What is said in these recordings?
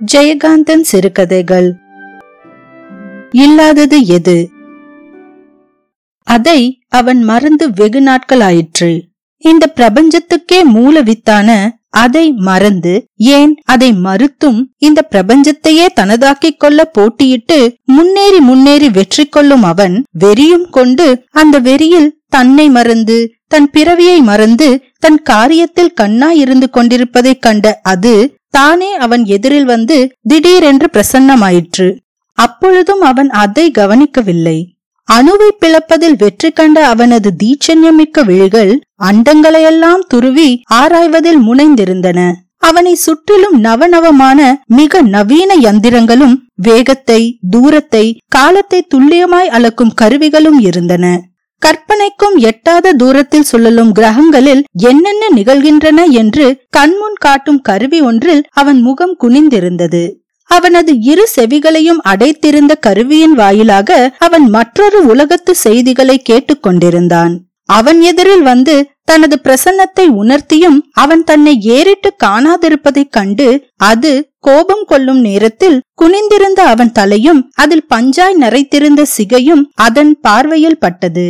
ஜெயகாந்தன் சிறுகதைகள். இல்லாதது எது? அதை அவன் மறந்து வெகு நாட்கள் ஆயிற்று. இந்த பிரபஞ்சத்துக்கே மூல வித்தான அதை மறந்து ஏன் அதை மறுத்தும் இந்த பிரபஞ்சத்தையே தனதாக்கிக் கொள்ள போட்டியிட்டு முன்னேறி முன்னேறி வெற்றி கொள்ளும் அவன் வெறியும் கொண்டு அந்த வெறியில் தன்னை மறந்து தன் பிறவியை மறந்து தன் காரியத்தில் கண்ணாய் இருந்து கொண்டிருப்பதைக் கண்ட அது தானே அவன் எதிரில் வந்து திடீரென்று பிரசன்னமாயிற்று. அப்பொழுதும் அவன் அதை கவனிக்கவில்லை. அணுவை பிளப்பதில் வெற்றி கண்ட அவனது தீட்சண்யமிக்க விழிகள் அண்டங்களையெல்லாம் துருவி ஆராய்வதில் முனைந்திருந்தன. அவனை சுற்றிலும் நவநவமான மிக நவீன யந்திரங்களும் வேகத்தை தூரத்தை காலத்தை துல்லியமாய் அளக்கும் கருவிகளும் இருந்தன. கற்பனைக்கும் எட்டாத தூரத்தில் சுழலும் கிரகங்களில் என்னென்ன நிகழ்கின்றன என்று கண்முன் காட்டும் கருவி ஒன்றில் அவன் முகம் குனிந்திருந்தது. அவனது இரு செவிகளையும் அடைத்திருந்த கருவியின் வாயிலாக அவன் மற்றொரு உலகத்து செய்திகளை கேட்டுக்கொண்டிருந்தான் அவன் எதிரில் வந்து தனது பிரசன்னத்தை உணர்த்தியும் அவன் தன்னை ஏறிட்டு காணாதிருப்பதைக் கண்டு அது கோபம் கொள்ளும் நேரத்தில் குனிந்திருந்த அவன் தலையும் அதில் பஞ்சாய் நரைத்திருந்த சிகையும் அதன் பார்வையில் பட்டது.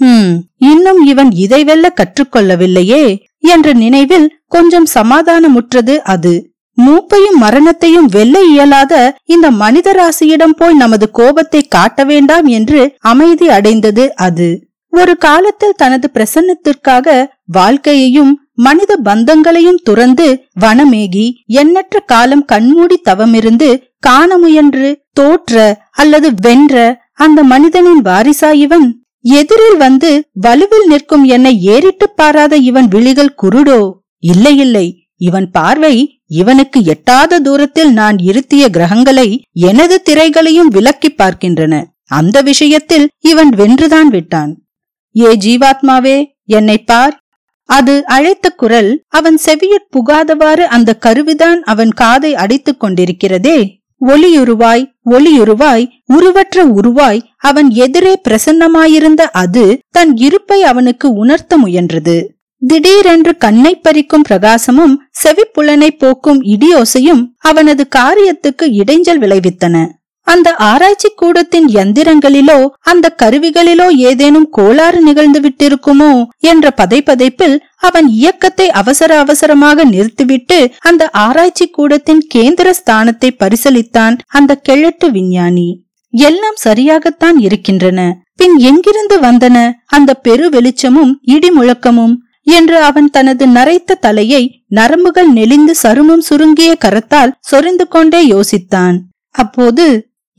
ஹம் இன்னும் இவன் இதை வெல்ல கற்றுக்கொள்ளவில்லையே என்ற நினைவில் கொஞ்சம் சமாதானமுற்றது அது. மூப்பையும் மரணத்தையும் வெல்ல இயலாத இந்த மனித ராசியிடம் போய் நமது கோபத்தை காட்ட வேண்டாம் என்று அமைதி அடைந்தது அது. ஒரு காலத்தில் தனது பிரசன்னத்திற்காக வாழ்க்கையையும் மனித பந்தங்களையும் துறந்து வனமேகி எண்ணற்ற காலம் கண்மூடி தவமிருந்து காண முயன்று தோற்ற அல்லது வென்ற அந்த மனிதனின் வாரிசா இவன் எதிரில் வந்து வலுவில் நிற்கும் என்னை ஏறிட்டு பாராத இவன் விழிகள் குருடோ? இல்லை இல்லை. இவன் பார்வை இவனுக்கு எட்டாத தூரத்தில் நான் இருத்திய கிரகங்களை எனது திரைகளையும் விலக்கி பார்க்கின்றன. அந்த விஷயத்தில் இவன் வென்றுதான் விட்டான். ஏ ஜீவாத்மாவே என்னை பார். அது அழைத்த குரல் அவன் செவியிற் புகாதவாறு அந்த கருவிதான் அவன் காதை அடித்துக் கொண்டிருக்கிறதே. ஒளியுருவாய் ஒளியுருவாய் உருவற்ற உருவாய் அவன் எதிரே பிரசன்னமாயிருந்த அது தன் இருப்பை அவனுக்கு உணர்த்த முயன்றது. திடீரென்று கண்ணை பறிக்கும் பிரகாசமும் செவிப்புலனை போக்கும் இடியோசையும் அவனது காரியத்துக்கு இடைஞ்சல் விளைவித்தன. அந்த ஆராய்ச்சி கூடத்தின் யந்திரங்களிலோ அந்த கருவிகளிலோ ஏதேனும் கோளாறு நிகழ்ந்து விட்டிருக்குமோ என்ற பதைப்பதைப்பில் அவன் இயக்கத்தை அவசர அவசரமாக நிறுத்திவிட்டு அந்த ஆராய்ச்சி கூடத்தின் கேந்திர ஸ்தானத்தை பரிசலித்தான் அந்த கிழட்டு விஞ்ஞானி. எல்லாம் சரியாகத்தான் இருக்கின்றன. பின் எங்கிருந்து வந்தன? அந்த பெரு வெளிச்சமும் இடி முழக்கமும் என்று அவன் தனது நரைத்த தலையை நரம்புகள் நெளிந்து சருமம் சுருங்கிய கரத்தால் சொரிந்து கொண்டே யோசித்தான். அப்போது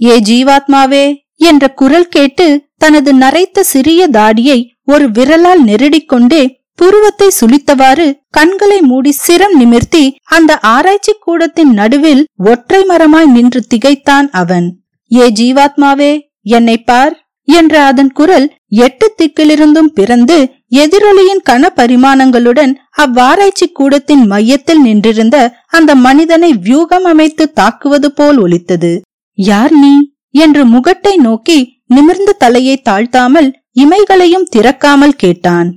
ஏ ஜீவாத்மாவே என்ற குரல் கேட்டு தனது நரைத்த சிறிய தாடியை ஒரு விரலால் நெருடிக்கொண்டே புருவத்தை சுளித்தவாறு கண்களை மூடி சிரம் நிமிர்த்தி அந்த ஆராய்ச்சி கூடத்தின் நடுவில் ஒற்றை மரமாய் நின்று திகைத்தான் அவன். ஏ ஜீவாத்மாவே என்னை பார் என்ற அதன் குரல் எட்டு திக்கிலிருந்தும் பிறந்து எதிரொலியின் கன பரிமாணங்களுடன் அவ்வாராய்ச்சி கூடத்தின் மையத்தில் நின்றிருந்த அந்த மனிதனை வியூகம் அமைத்து தாக்குவது போல் ஒலித்தது. யார் நீ? என்று முகட்டை நோக்கி நிமிர்ந்த தலையை தாழ்த்தாமல் இமைகளையும் திறக்காமல் கேட்டான்.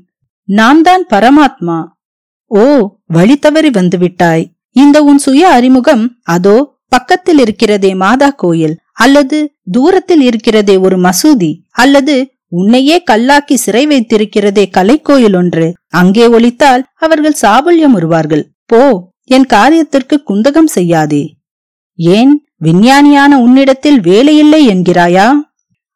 நான் தான் பரமாத்மா. ஓ வழி தவறி வந்துவிட்டாய். இந்த உன் சுய அறிமுகம் அதோ பக்கத்தில் இருக்கிறதே மாதா கோயில் அல்லது தூரத்தில் இருக்கிறதே ஒரு மசூதி அல்லது உன்னையே கல்லாக்கி சிறை வைத்திருக்கிறதே கலைக்கோயில் ஒன்று. அங்கே ஒழித்தால் அவர்கள் சாபல்யம் வருவார்கள் போ என் காரியத்திற்கு குந்தகம் செய்யாதே. ஏன்? விஞ்ஞானியான உன்னிடத்தில் வேலையில்லை என்கிறாயா?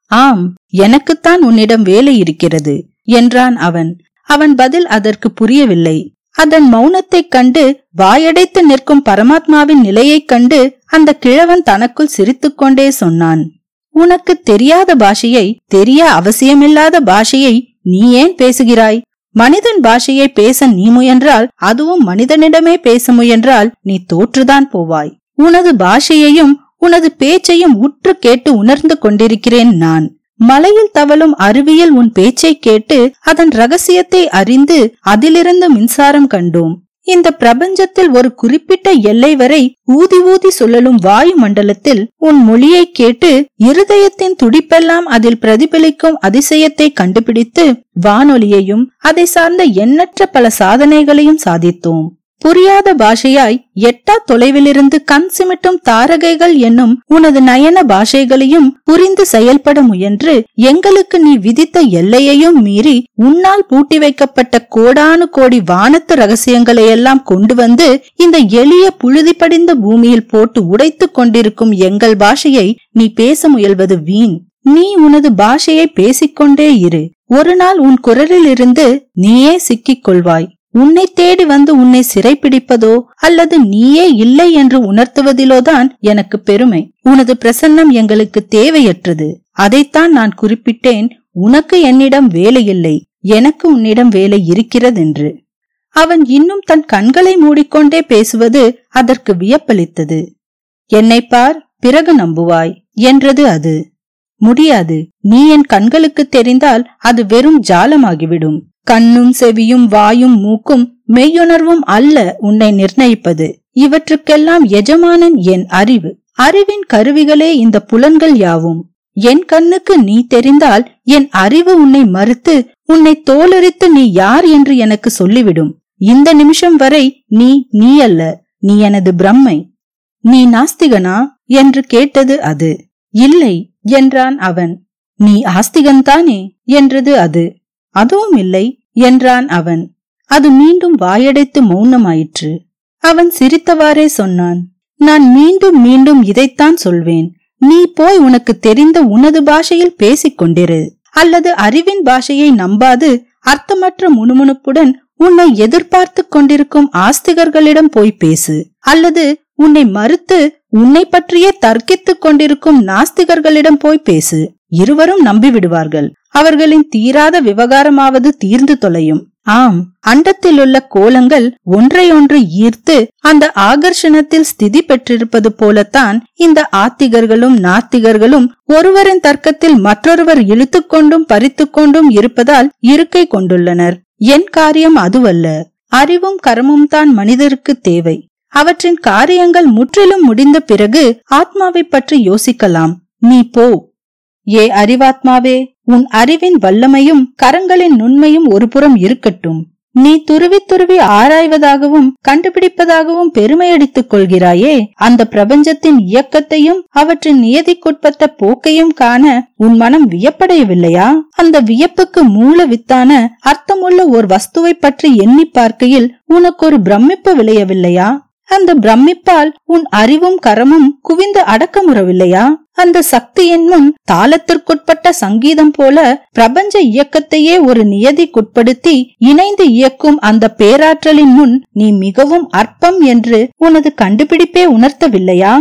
ஆம் எனக்குத்தான் உன்னிடம் வேலை இருக்கிறது என்றான் அவன். அவன் பதில் அதற்கு புரியவில்லை. அதன் மௌனத்தைக் கண்டு வாயடைத்து நிற்கும் பரமாத்மாவின் நிலையைக் கண்டு அந்த கிழவன் தனக்குள் சிரித்துக்கொண்டே சொன்னான். உனக்கு தெரியாத பாஷையை தெரிய அவசியமில்லாத பாஷையை நீ ஏன் பேசுகிறாய்? மனிதன் பாஷையை பேச நீ முயன்றால் அதுவும் மனிதனிடமே பேச முயன்றால் நீ தோற்றுதான் போவாய். உனது பாஷையையும் உனது பேச்சையும் உற்று கேட்டு உணர்ந்து கொண்டிருக்கிறேன் நான். மலையில் தவழும் அருவியில் உன் பேச்சை கேட்டு அதன் ரகசியத்தை அறிந்து அதிலிருந்து மின்சாரம் கண்டோம். இந்த பிரபஞ்சத்தில் ஒரு குறிப்பிட்ட எல்லை வரை ஊதி ஊதி சுழலும் வாயு மண்டலத்தில் உன் மொழியை கேட்டு இருதயத்தின் துடிப்பெல்லாம் அதில் பிரதிபலிக்கும் அதிசயத்தை கண்டுபிடித்து வானொலியையும் அதை சார்ந்த எண்ணற்ற பல சாதனைகளையும் சாதித்தோம். புரியாத பாஷையாய் எட்டா தொலைவிலிருந்து கண் சிமிட்டும் தாரகைகள் என்னும் உனது நயன பாஷைகளையும் புரிந்து செயல்பட முயன்று எங்களுக்கு நீ விதித்த எல்லையையும் மீறி உன்னால் பூட்டி வைக்கப்பட்ட கோடானு கோடி வானத்து ரகசியங்களை எல்லாம் கொண்டு வந்து இந்த எளிய புழுதி படிந்த பூமியில் போட்டு உடைத்துக் கொண்டிருக்கும் எங்கள் பாஷையை நீ பேச முயல்வது வீண். நீ உனது பாஷையை பேசிக்கொண்டே இரு. ஒரு நாள் உன் குரலிலிருந்து நீயே சிக்கிக் கொள்வாய். உன்னை தேடி வந்து உன்னை சிறைப்பிடிப்பதோ அல்லது நீயே இல்லை என்று உணர்த்துவதிலோதான் எனக்கு பெருமை. உனது பிரசன்னம் எங்களுக்கு தேவையற்றது. அதைத்தான் நான் குறிப்பிட்டேன். உனக்கு என்னிடம் வேலை இல்லை எனக்கு உன்னிடம் வேலை இருக்கிறதென்று. அவன் இன்னும் தன் கண்களை மூடிக்கொண்டே பேசுவது அதற்கு வியப்பளித்தது. என்னை பார் பிறகு நம்புவாய் என்றது அது. முடியாது. நீ என் கண்களுக்கு தெரிந்தால் அது வெறும் ஜாலமாகிவிடும். கண்ணும் செவியும் வாயும் மூக்கும் மெய்யுணர்வும் அல்ல உன்னை நிர்ணயிப்பது. இவற்றுக்கெல்லாம் எஜமானன் என் அறிவு. அறிவின் கருவிகளே இந்த புலன்கள் யாவும். என் கண்ணுக்கு நீ தெரிந்தால் என் அறிவு உன்னை மறுத்து உன்னை தோலரித்து நீ யார் என்று எனக்கு சொல்லிவிடும். இந்த நிமிஷம் வரை நீ நீ அல்ல நீ எனது பிரம்மை. நீ நாஸ்திகனா? என்று கேட்டது அது. இல்லை என்றான் அவன். நீ ஆஸ்திகன்தானே? என்றது அது. அதுவும் இல்லை என்றான் அவன். அது மீண்டும் வாயடைத்து மௌனமாயிற்று. அவன் சிரித்தவாறே சொன்னான் நான் மீண்டும் மீண்டும் இதைத்தான் சொல்வேன். நீ போய் உனக்கு தெரிந்த உனது பாஷையில் பேசிக் கொண்டிரு அல்லது அறிவின் பாஷையை நம்பாது அர்த்தமற்ற முணுமுணுப்புடன் உன்னை எதிர்பார்த்து கொண்டிருக்கும் ஆஸ்திகர்களிடம் போய் பேசு. அல்லது உன்னை மறுத்து உன்னை பற்றியே தர்க்கித்துக் கொண்டிருக்கும் நாஸ்திகர்களிடம் போய் பேசு. இருவரும் நம்பிவிடுவார்கள். அவர்களின் தீராத விவகாரமாவது தீர்ந்து தொலையும். ஆம் அண்டத்திலுள்ள கோலங்கள் ஒன்றையொன்று ஈர்த்து அந்த ஆகர்ஷணத்தில் ஸ்திதி பெற்றிருப்பது போலத்தான் இந்த ஆத்திகர்களும் நாத்திகர்களும் ஒருவரின் தர்க்கத்தில் மற்றொருவர் இழுத்துக்கொண்டும் பறித்துக்கொண்டும் இருப்பதால் இருக்கை கொண்டுள்ளனர். என் காரியம் அதுவல்ல. அறிவும் கரமும் தான் மனிதருக்கு தேவை. அவற்றின் காரியங்கள் முற்றிலும் முடிந்த பிறகு ஆத்மாவை பற்றி யோசிக்கலாம். நீ போ. ஏ அறிவாத்மாவே உன் அறிவின் வல்லமையும் கரங்களின் நுண்மையும் ஒருபுறம் இருக்கட்டும். நீ துருவி துருவி ஆராய்வதாகவும் கண்டுபிடிப்பதாகவும் பெருமையடித்துக் கொள்கிறாயே அந்த பிரபஞ்சத்தின் இயக்கத்தையும் அவற்றின் நியதிக்குட்பட்ட போக்கையும் காண உன் மனம் வியப்படையவில்லையா? அந்த வியப்புக்கு மூல வித்தான அர்த்தமுள்ள ஒரு வஸ்துவை பற்றி எண்ணி பார்க்கையில் உனக்கு ஒரு பிரமிப்பு விளையவில்லையா? அந்த பிரமிப்பால் உன் அறிவும் கரமும் குவிந்து அடக்கமுறவில்லையா? அந்த சக்தி என்னும் தாளத்திற்குட்பட்ட சங்கீதம் போல பிரபஞ்ச இயக்கத்தையே ஒரு நியதிக்குட்படுத்தி இணைந்து இயக்கும் அந்த பேராற்றலின் முன் நீ மிகவும் அற்பம் என்று உனது கண்டுபிடிப்பே உணர்த்தவில்லையா?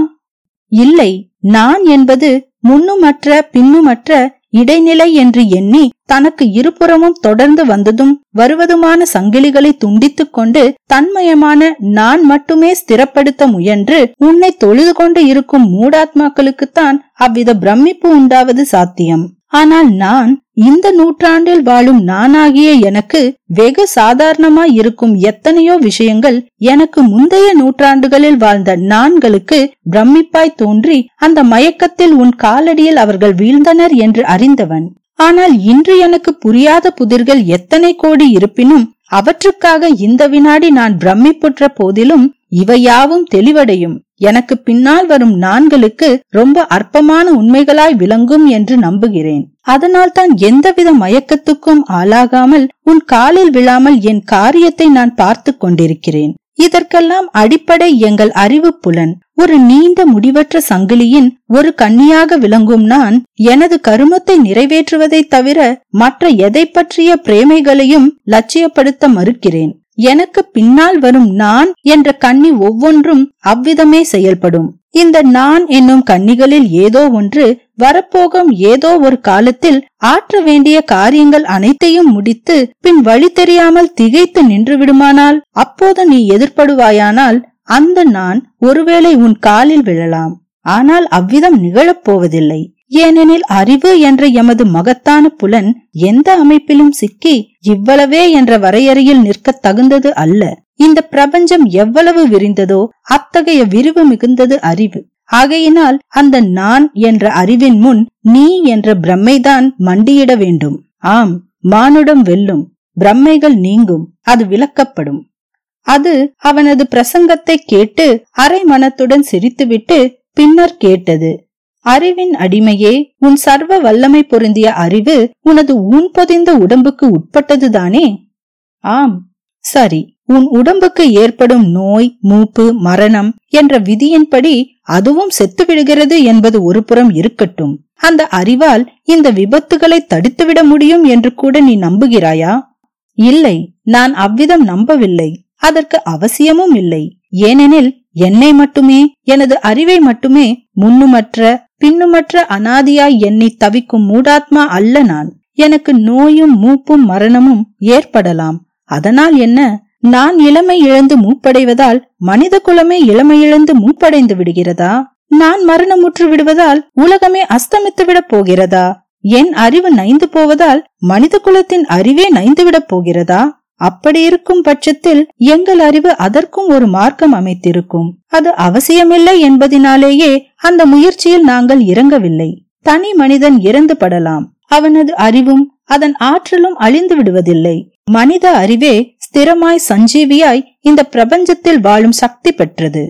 இல்லை நான் என்பது முன்னுமற்ற பின்னுமற்ற இடைநிலை என்று எண்ணி தனக்கு இருபுறமும் தொடர்ந்து வந்ததும் வருவதுமான சங்கிலிகளை துண்டித்துக் கொண்டு தன்மயமான நான் மட்டுமே ஸ்திரப்படுத்த முயன்று உன்னை தொழுது கொண்டு இருக்கும் மூடாத்மாக்களுக்குத்தான் அவ்வித பிரமிப்பு உண்டாவது சாத்தியம். ஆனால் நான் இந்த நூற்றாண்டில் வாழும் நானாகிய எனக்கு வெகு சாதாரணமாய் இருக்கும் எத்தனையோ விஷயங்கள் எனக்கு முந்தைய நூற்றாண்டுகளில் வாழ்ந்த நான்களுக்கு பிரமிப்பாய் தோன்றி அந்த மயக்கத்தில் உன் காலடியில் அவர்கள் வீழ்ந்தனர் என்று அறிந்தவன். ஆனால் இன்று எனக்கு புரியாத புதிர்கள் எத்தனை கோடி இருப்பினும் அவற்றுக்காக இந்த வினாடி நான் பிரமிப்புற்ற போதிலும் இவையாவும் தெளிவடையும். எனக்கு பின்னால் வரும் நான்களுக்கு ரொம்ப அற்பமான உண்மைகளாய் விளங்கும் என்று நம்புகிறேன். அதனால் தான் எந்தவித மயக்கத்துக்கும் ஆளாகாமல் உன் காலில் விழாமல் என் காரியத்தை நான் பார்த்து கொண்டிருக்கிறேன். இதற்கெல்லாம் அடிப்படை எங்கள் அறிவு புலன். ஒரு நீண்ட முடிவற்ற சங்கிலியின் ஒரு கண்ணியாக விளங்கும் நான் எனது கருமத்தை நிறைவேற்றுவதை தவிர மற்ற எதை பற்றிய பிரேமைகளையும் லட்சியப்படுத்த மறுக்கிறேன். எனக்கு பின்னால் வரும் நான் என்ற கண்ணி ஒவ்வொன்றும் அவ்விதமே செயல்படும். இந்த நான் என்னும் கன்னிகளில் ஏதோ ஒன்று வரப்போகும் ஏதோ ஒரு காலத்தில் ஆற்ற வேண்டிய காரியங்கள் அனைத்தையும் முடித்து பின் வழி தெரியாமல் திகைத்து நின்று விடுமானால் அப்போது நீ எதிர்ப்படுவாயானால் அந்த நான் ஒருவேளை உன் காலில் விழலாம். ஆனால் அவ்விதம் நிகழப்போவதில்லை ஏனெனில் அறிவு என்ற எமது மகத்தான புலன் எந்த அமைப்பிலும் சிக்கி இவ்வளவே என்ற வரையறையில் நிற்க தகுந்தது அல்ல. இந்த பிரபஞ்சம் எவ்வளவு விரிந்ததோ அத்தகைய விரிவு மிகுந்தது அறிவு. ஆகையினால் அந்த நான் என்ற அறிவின் முன் நீ என்ற பிரம்மைதான் மண்டியிட வேண்டும். ஆம் மானுடம் வெல்லும் பிரம்மைகள் நீங்கும் அது விளக்கப்படும். அது அவனது பிரசங்கத்தை கேட்டு அரை மனத்துடன் சிரித்துவிட்டு பின்னர் கேட்டது. அறிவின் அடிமையே உன் சர்வ வல்லமை பொருந்திய அறிவு உனது ஊன் பொதிந்த உடம்புக்கு உட்பட்டதுதானே? ஆம். சரி உன் உடம்புக்கு ஏற்படும் நோய் மூப்பு மரணம் என்ற விதியின்படி அதுவும் செத்து விடுகிறது என்பது ஒரு புறம் இருக்கட்டும். அந்த அறிவால் இந்த விபத்துகளை தடுத்துவிட முடியும் என்று கூட நீ நம்புகிறாயா? இல்லை நான் அவ்விதம் நம்பவில்லை. அதற்கு அவசியமும் இல்லை. ஏனெனில் என்னை மட்டுமே எனது அறிவை மட்டுமே முன்னுமற்ற பின்னுமற்ற அனாதியாய் எண்ணி தவிக்கும் மூடாத்மா அல்ல நான். எனக்கு நோயும் மூப்பும் மரணமும் ஏற்படலாம். அதனால் என்ன? நான் இளமை இழந்து மூப்படைவதால் மனித குலமே இளமை இழந்து மூப்படைந்து விடுகிறதா? நான் மரணமுற்று விடுவதால் உலகமே அஸ்தமித்து விடப் போகிறதா? என் அறிவு நைந்து போவதால் மனித குலத்தின் அறிவே நைந்து விடப் போகிறதா? அப்படி இருக்கும் பட்சத்தில் எங்கள் அறிவு அதற்கும் ஒரு மார்க்கம் அமைத்திருக்கும். அது அவசியமில்லை என்பதினாலேயே அந்த முயற்சியில் நாங்கள் இறங்கவில்லை. தனி மனிதன் இறந்து படலாம். அவனது அறிவும் அதன் ஆற்றலும் அழிந்து விடுவதில்லை. மனித அறிவே ஸ்திரமாய் சஞ்சீவியாய் இந்த பிரபஞ்சத்தில் வாழும் சக்தி பெற்றது.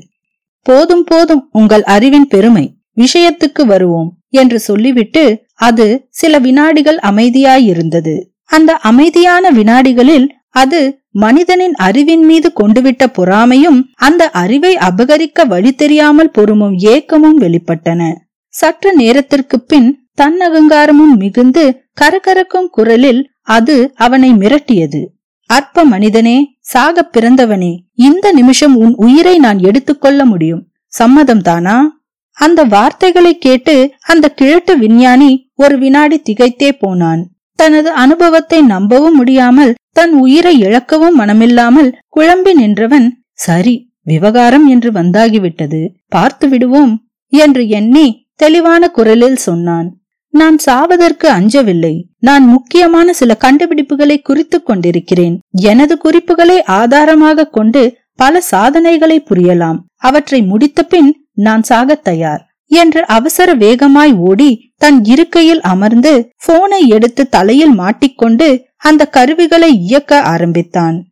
போதும் போதும் உங்கள் அறிவின் பெருமை விஷயத்துக்கு வருவோம் என்று சொல்லிவிட்டு அது சில வினாடிகள் அமைதியாயிருந்தது அந்த அமைதியான வினாடிகளில் அது மனிதனின் அறிவின் மீது கொண்டுவிட்ட பொறாமையும் அந்த அறிவை அபகரிக்க வழி தெரியாமல் பொறுமும் ஏக்கமும் வெளிப்பட்டன. சற்று நேரத்திற்கு பின் தன்னகங்காரமும் மிகுந்து கரகரக்கும் குரலில் அது அவனை மிரட்டியது. அற்ப மனிதனே சாக பிறந்தவனே இந்த நிமிஷம் உன் உயிரை நான் எடுத்துக்கொள்ள முடியும். சம்மதம் தானா? அந்த வார்த்தைகளை கேட்டு அந்த கிழட்டு விஞ்ஞானி ஒரு வினாடி திகைத்தே போனான். தனது அனுபவத்தை நம்பவும் முடியாமல் தன் உயிரை இழக்கவும் மனமில்லாமல் குழம்பி நின்றவன் சரி விவகாரம் என்று வந்தாகிவிட்டது பார்த்து விடுவோம் என்று எண்ணி தெளிவான குரலில் சொன்னான். நான் சாவதற்கு அஞ்சவில்லை. நான் முக்கியமான சில கண்டுபிடிப்புகளை குறித்துக் கொண்டிருக்கிறேன். எனது குறிப்புகளை ஆதாரமாக கொண்டு பல சாதனைகளை புரியலாம். அவற்றை முடித்த பின் நான் சாகத் தயார். என்று அவசர வேகமாய் ஓடி தன் இருக்கையில் அமர்ந்து போனை எடுத்து தலையில் மாட்டிக்கொண்டு அந்த கருவிகளை இயக்க ஆரம்பித்தான்.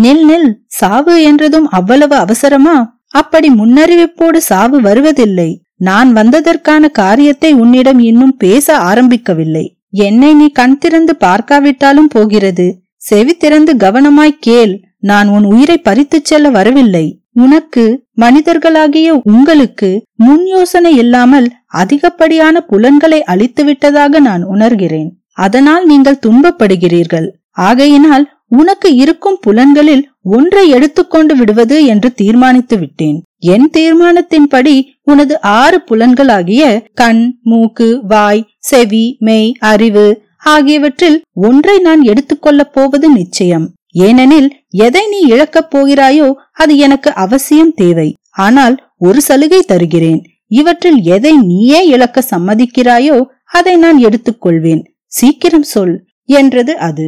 நில் நில் சாவு என்றதும் அவ்வளவு அவசரமா? அப்படி முன்னறிவிப்போடு சாவு வருவதில்லை. நான் வந்ததற்கான காரியத்தை உன்னிடம் இன்னும் பேச ஆரம்பிக்கவில்லை. என்னை நீ கண் திறந்து பார்க்காவிட்டாலும் போகிறது. செவி திறந்து கவனமாய் கேள். நான் உன் உயிரை பறித்துச் செல்ல வரவில்லை. உனக்கு மனிதர்களாகிய உங்களுக்கு முன் யோசனை இல்லாமல் அதிகப்படியான புலன்களை அளித்துவிட்டதாக நான் உணர்கிறேன். அதனால் நீங்கள் துன்பப்படுகிறீர்கள். ஆகையினால் உனக்கு இருக்கும் புலன்களில் ஒன்றை எடுத்துக்கொண்டு விடுவது என்று தீர்மானித்து விட்டேன். என் தீர்மானத்தின்படி உனது ஆறு புலன்களாகிய கண் மூக்கு வாய் செவி மெய் அறிவு ஆகியவற்றில் ஒன்றை நான் எடுத்துக்கொள்ளப் போவது நிச்சயம். ஏனெனில் எதை நீ இழக்கப் போகிறாயோ அது எனக்கு அவசியம் தேவை. ஆனால் ஒரு சலுகை தருகிறேன். இவற்றில் எதை நீயே இழக்க சம்மதிக்கிறாயோ அதை நான் எடுத்துக்கொள்வேன். சீக்கிரம் சொல் என்றது அது.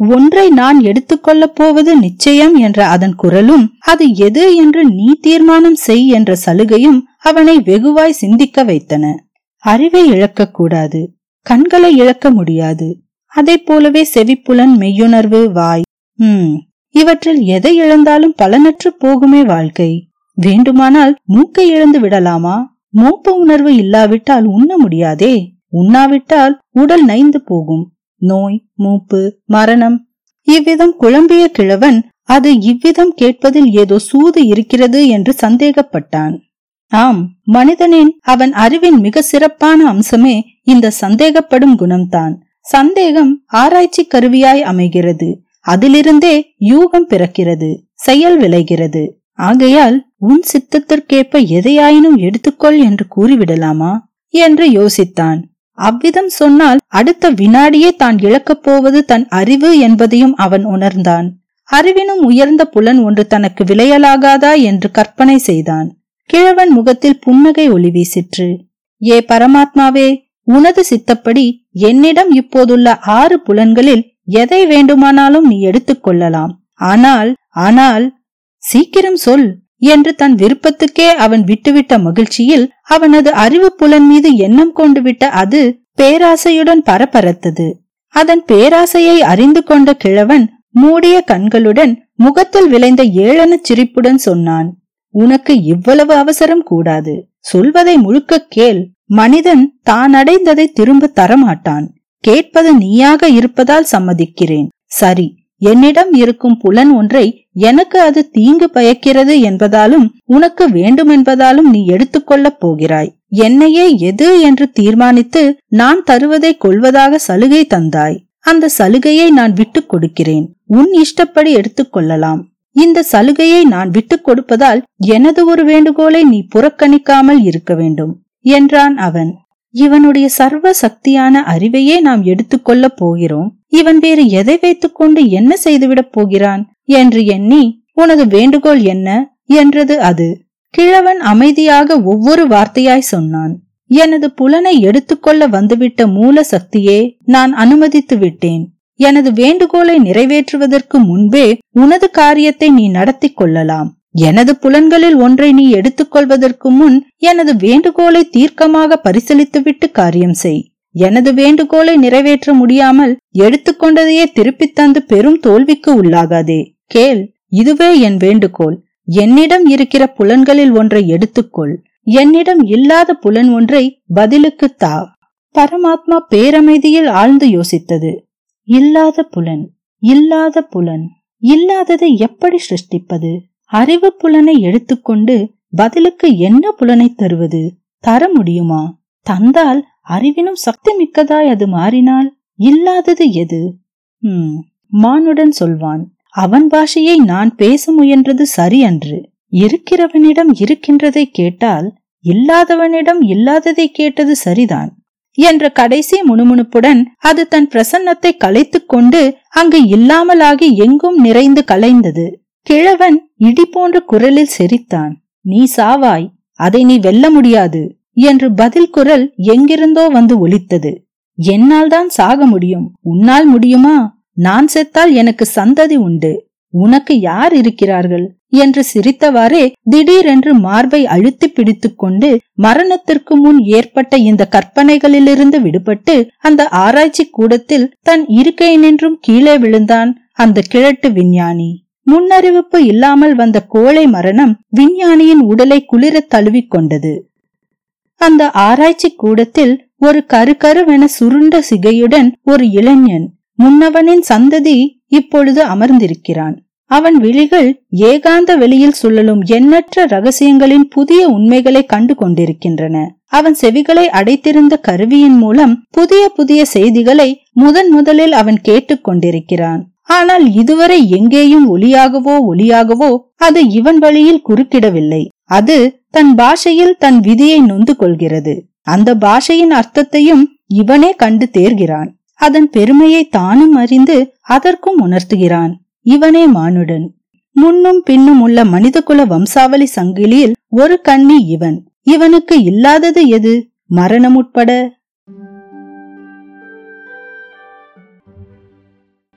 ஒன்றை நான் எடுத்துக்கொள்ளப் போவது நிச்சயம் என்ற அதன் குரலும் அது எது என்று நீ தீர்மானம் செய் என்ற சலுகையும் அவனை வெகுவாய் சிந்திக்க வைத்தன. அறிவை இழக்கக்கூடாது கண்களை இழக்க முடியாது. அதை போலவே செவிப்புலன் மெய்யுணர்வு வாய் உம் இவற்றில் எதை இழந்தாலும் பலனற்று போகுமே வாழ்க்கை. வேண்டுமானால் மூக்கை இழந்து விடலாமா? மோப்ப உணர்வு இல்லாவிட்டால் உண்ண முடியாதே. உண்ணாவிட்டால் உடல் நைந்து போகும். நோய் மூப்பு மரணம். இவ்விதம் குழம்பிய கிழவன் அது இவ்விதம் கேட்பதில் ஏதோ சூது இருக்கிறது என்று சந்தேகப்பட்டான். ஆம் மனிதனின் அவன் அறிவின் மிக சிறப்பான அம்சமே இந்த சந்தேகப்படும் குணம்தான். சந்தேகம் ஆராய்ச்சி கருவியாய் அமைகிறது. அதிலிருந்தே யூகம் பிறக்கிறது செயல் விளைகிறது. ஆகையால் உன் சித்தத்திற்கேற்ப எதையாயினும் எடுத்துக்கொள் என்று கூறிவிடலாமா? என்று யோசித்தான். அவ்விதம் சொன்னால் அடுத்த வினாடியே தான் இழக்கப் போவது தன் அறிவு என்பதையும் அவன் உணர்ந்தான். அறிவினும் உயர்ந்த புலன் ஒன்று தனக்கு விளையலாகாதா என்று கற்பனை செய்தான். கிழவன் முகத்தில் புன்னகை ஒளி வீசிற்று. ஏ பரமாத்மாவே உனது சித்தப்படி என்னிடம் இப்போதுள்ள ஆறு புலன்களில் எதை வேண்டுமானாலும் நீ எடுத்துக் கொள்ளலாம். ஆனால் ஆனால் சீக்கிரம் சொல் என்று தன் விருப்பத்துக்கே அவன் விட்டுவிட்ட மகிழ்ச்சியில் அவனது அறிவு புலன் மீது எண்ணம் கொண்டு விட்ட அது பேராசையுடன் பரபரத்தது. அதன் பேராசையை அறிந்து கொண்ட கிழவன் மூடிய கண்களுடன் முகத்தில் விளைந்த ஏளன சிரிப்புடன் சொன்னான் உனக்கு இவ்வளவு அவசரம் கூடாது. சொல்வதை முழுக்க கேள். மனிதன் தான் அடைந்ததை திரும்ப தரமாட்டான். கேட்பது நீயாக இருப்பதால் சம்மதிக்கிறேன். சரி என்னிடம் இருக்கும் புலன் ஒன்றை எனக்கு அது தீங்கு பயக்கிறது என்பதாலும் உனக்கு வேண்டும் என்பதாலும் நீ எடுத்துக்கொள்ளப் போகிறாய். என்னையே எது என்று தீர்மானித்து நான் தருவதை கொள்வதாக சலுகை தந்தாய். அந்த சலுகையை நான் விட்டுக் கொடுக்கிறேன். உன் இஷ்டப்படி எடுத்துக்கொள்ளலாம் இந்த சலுகையை நான் விட்டுக் கொடுப்பதால் எனது ஒரு வேண்டுகோளை நீ புறக்கணிக்காமல் இருக்க வேண்டும் என்றான் அவன். இவனுடைய சர்வ சக்தியான அறிவையே நாம் எடுத்துக்கொள்ளப் போகிறோம். இவன் வேறு எதை வைத்துக்கொண்டு என்ன செய்துவிடப் போகிறான்? என்று எண்ணி உனது வேண்டுகோள் என்ன? என்றது அது. கிழவன் அமைதியாக ஒவ்வொரு வார்த்தையாய் சொன்னான். எனது புலனை எடுத்துக்கொள்ள வந்துவிட்ட மூல சக்தியே நான் அனுமதித்து விட்டேன். எனது வேண்டுகோளை நிறைவேற்றுவதற்கு முன்பே உனது காரியத்தை நீ நடத்தி கொள்ளலாம். எனது புலன்களில் ஒன்றை நீ எடுத்துக்கொள்வதற்கு முன் எனது வேண்டுகோளை தீர்க்கமாக பரிசீலித்துவிட்டு காரியம் செய். எனது வேண்டுகோளை நிறைவேற்ற முடியாமல் எடுத்துக்கொண்டதையே திருப்பித் தந்து பெரும் தோல்விக்கு உள்ளாகாதே. கேள் இதுவே என் வேண்டுகோள். என்னிடம் இருக்கிற புலன்களில் ஒன்றை எடுத்துக்கொள். என்னிடம் இல்லாத புலன் ஒன்றை பதிலுக்கு தா. பரமாத்மா பேரமைதியில் ஆழ்ந்து யோசித்தது. இல்லாத புலன் இல்லாத புலன் இல்லாததை எப்படி சிருஷ்டிப்பது? அறிவு புலனை எடுத்துக்கொண்டு பதிலுக்கு என்ன புலனை தருவது? தர முடியுமா? தந்தால் அறிவினும் சக்தி மிக்கதாய் அது மாறினால் இல்லாதது எது? உம் மானுடன் சொல்வான் அவன் பாஷையை நான் பேச முயன்றது சரி அன்று. இருக்கிறவனிடம் இருக்கின்றதை கேட்டால் இல்லாதவனிடம் இல்லாததை கேட்டது சரிதான். என்ற கடைசி முணுமுணுப்புடன் அது தன் பிரசன்னத்தை கலைத்துக் கொண்டு அங்கு இல்லாமலாகி எங்கும் நிறைந்து கலைந்தது. கிழவன் இடி போன்ற குரலில் சிரித்தான். நீ சாவாய் அதை நீ வெல்ல முடியாது என்று பதில் குரல் எங்கிருந்தோ வந்து ஒலித்தது. என்னால் தான் சாக முடியும். உன்னால் முடியுமா? நான் செத்தால் எனக்கு சந்ததி உண்டு. உனக்கு யார் இருக்கிறார்கள்? என்று சிரித்தவாறே திடீரென்று மார்பை அழுத்தி பிடித்துக் கொண்டு மரணத்திற்கு முன் ஏற்பட்ட இந்த கற்பனைகளிலிருந்து விடுபட்டு அந்த ஆராய்ச்சி கூடத்தில் தன் இருக்கை நின்றும் கீழே விழுந்தான் அந்த கிழட்டு விஞ்ஞானி. முன்னறிவிப்பு இல்லாமல் வந்த கோழை மரணம் விஞ்ஞானியின் உடலை குளிர தழுவிக் கொண்டது. அந்த ஆராய்ச்சி கூடத்தில் ஒரு கருகருவென சுருண்ட சிகையுடன் ஒரு இளைஞன் முன்னவனின் சந்ததி இப்பொழுது அமர்ந்திருக்கிறான். அவன் விழிகள் ஏகாந்த வெளியில் சுழலும் எண்ணற்ற ரகசியங்களின் புதிய உண்மைகளை கண்டு கொண்டிருக்கின்றன அவன் செவிகளை அடைத்திருந்த கருவியின் மூலம் புதிய புதிய செய்திகளை முதன் முதலில் அவன் கேட்டுக் கொண்டிருக்கிறான். ஆனால் இதுவரை எங்கேயும் ஒளியாகவோ ஒளியாகவோ அது இவன் வழியில் குறுக்கிடவில்லை. அது தன் பாஷையில் தன் விதியை நொந்து கொள்கிறது அந்த பாஷையின் அர்த்தத்தையும் இவனே கண்டு தேர்கிறான். அதன் பெருமையை தானும் அறிந்து அதற்கும் உணர்த்துகிறான். இவனே மானுடன். முன்னும் பின்னும் உள்ள மனிதகுல வம்சாவளி சங்கிலியில் ஒரு கண்ணி இவன். இவனுக்கு இல்லாதது எது? மரணம் உட்பட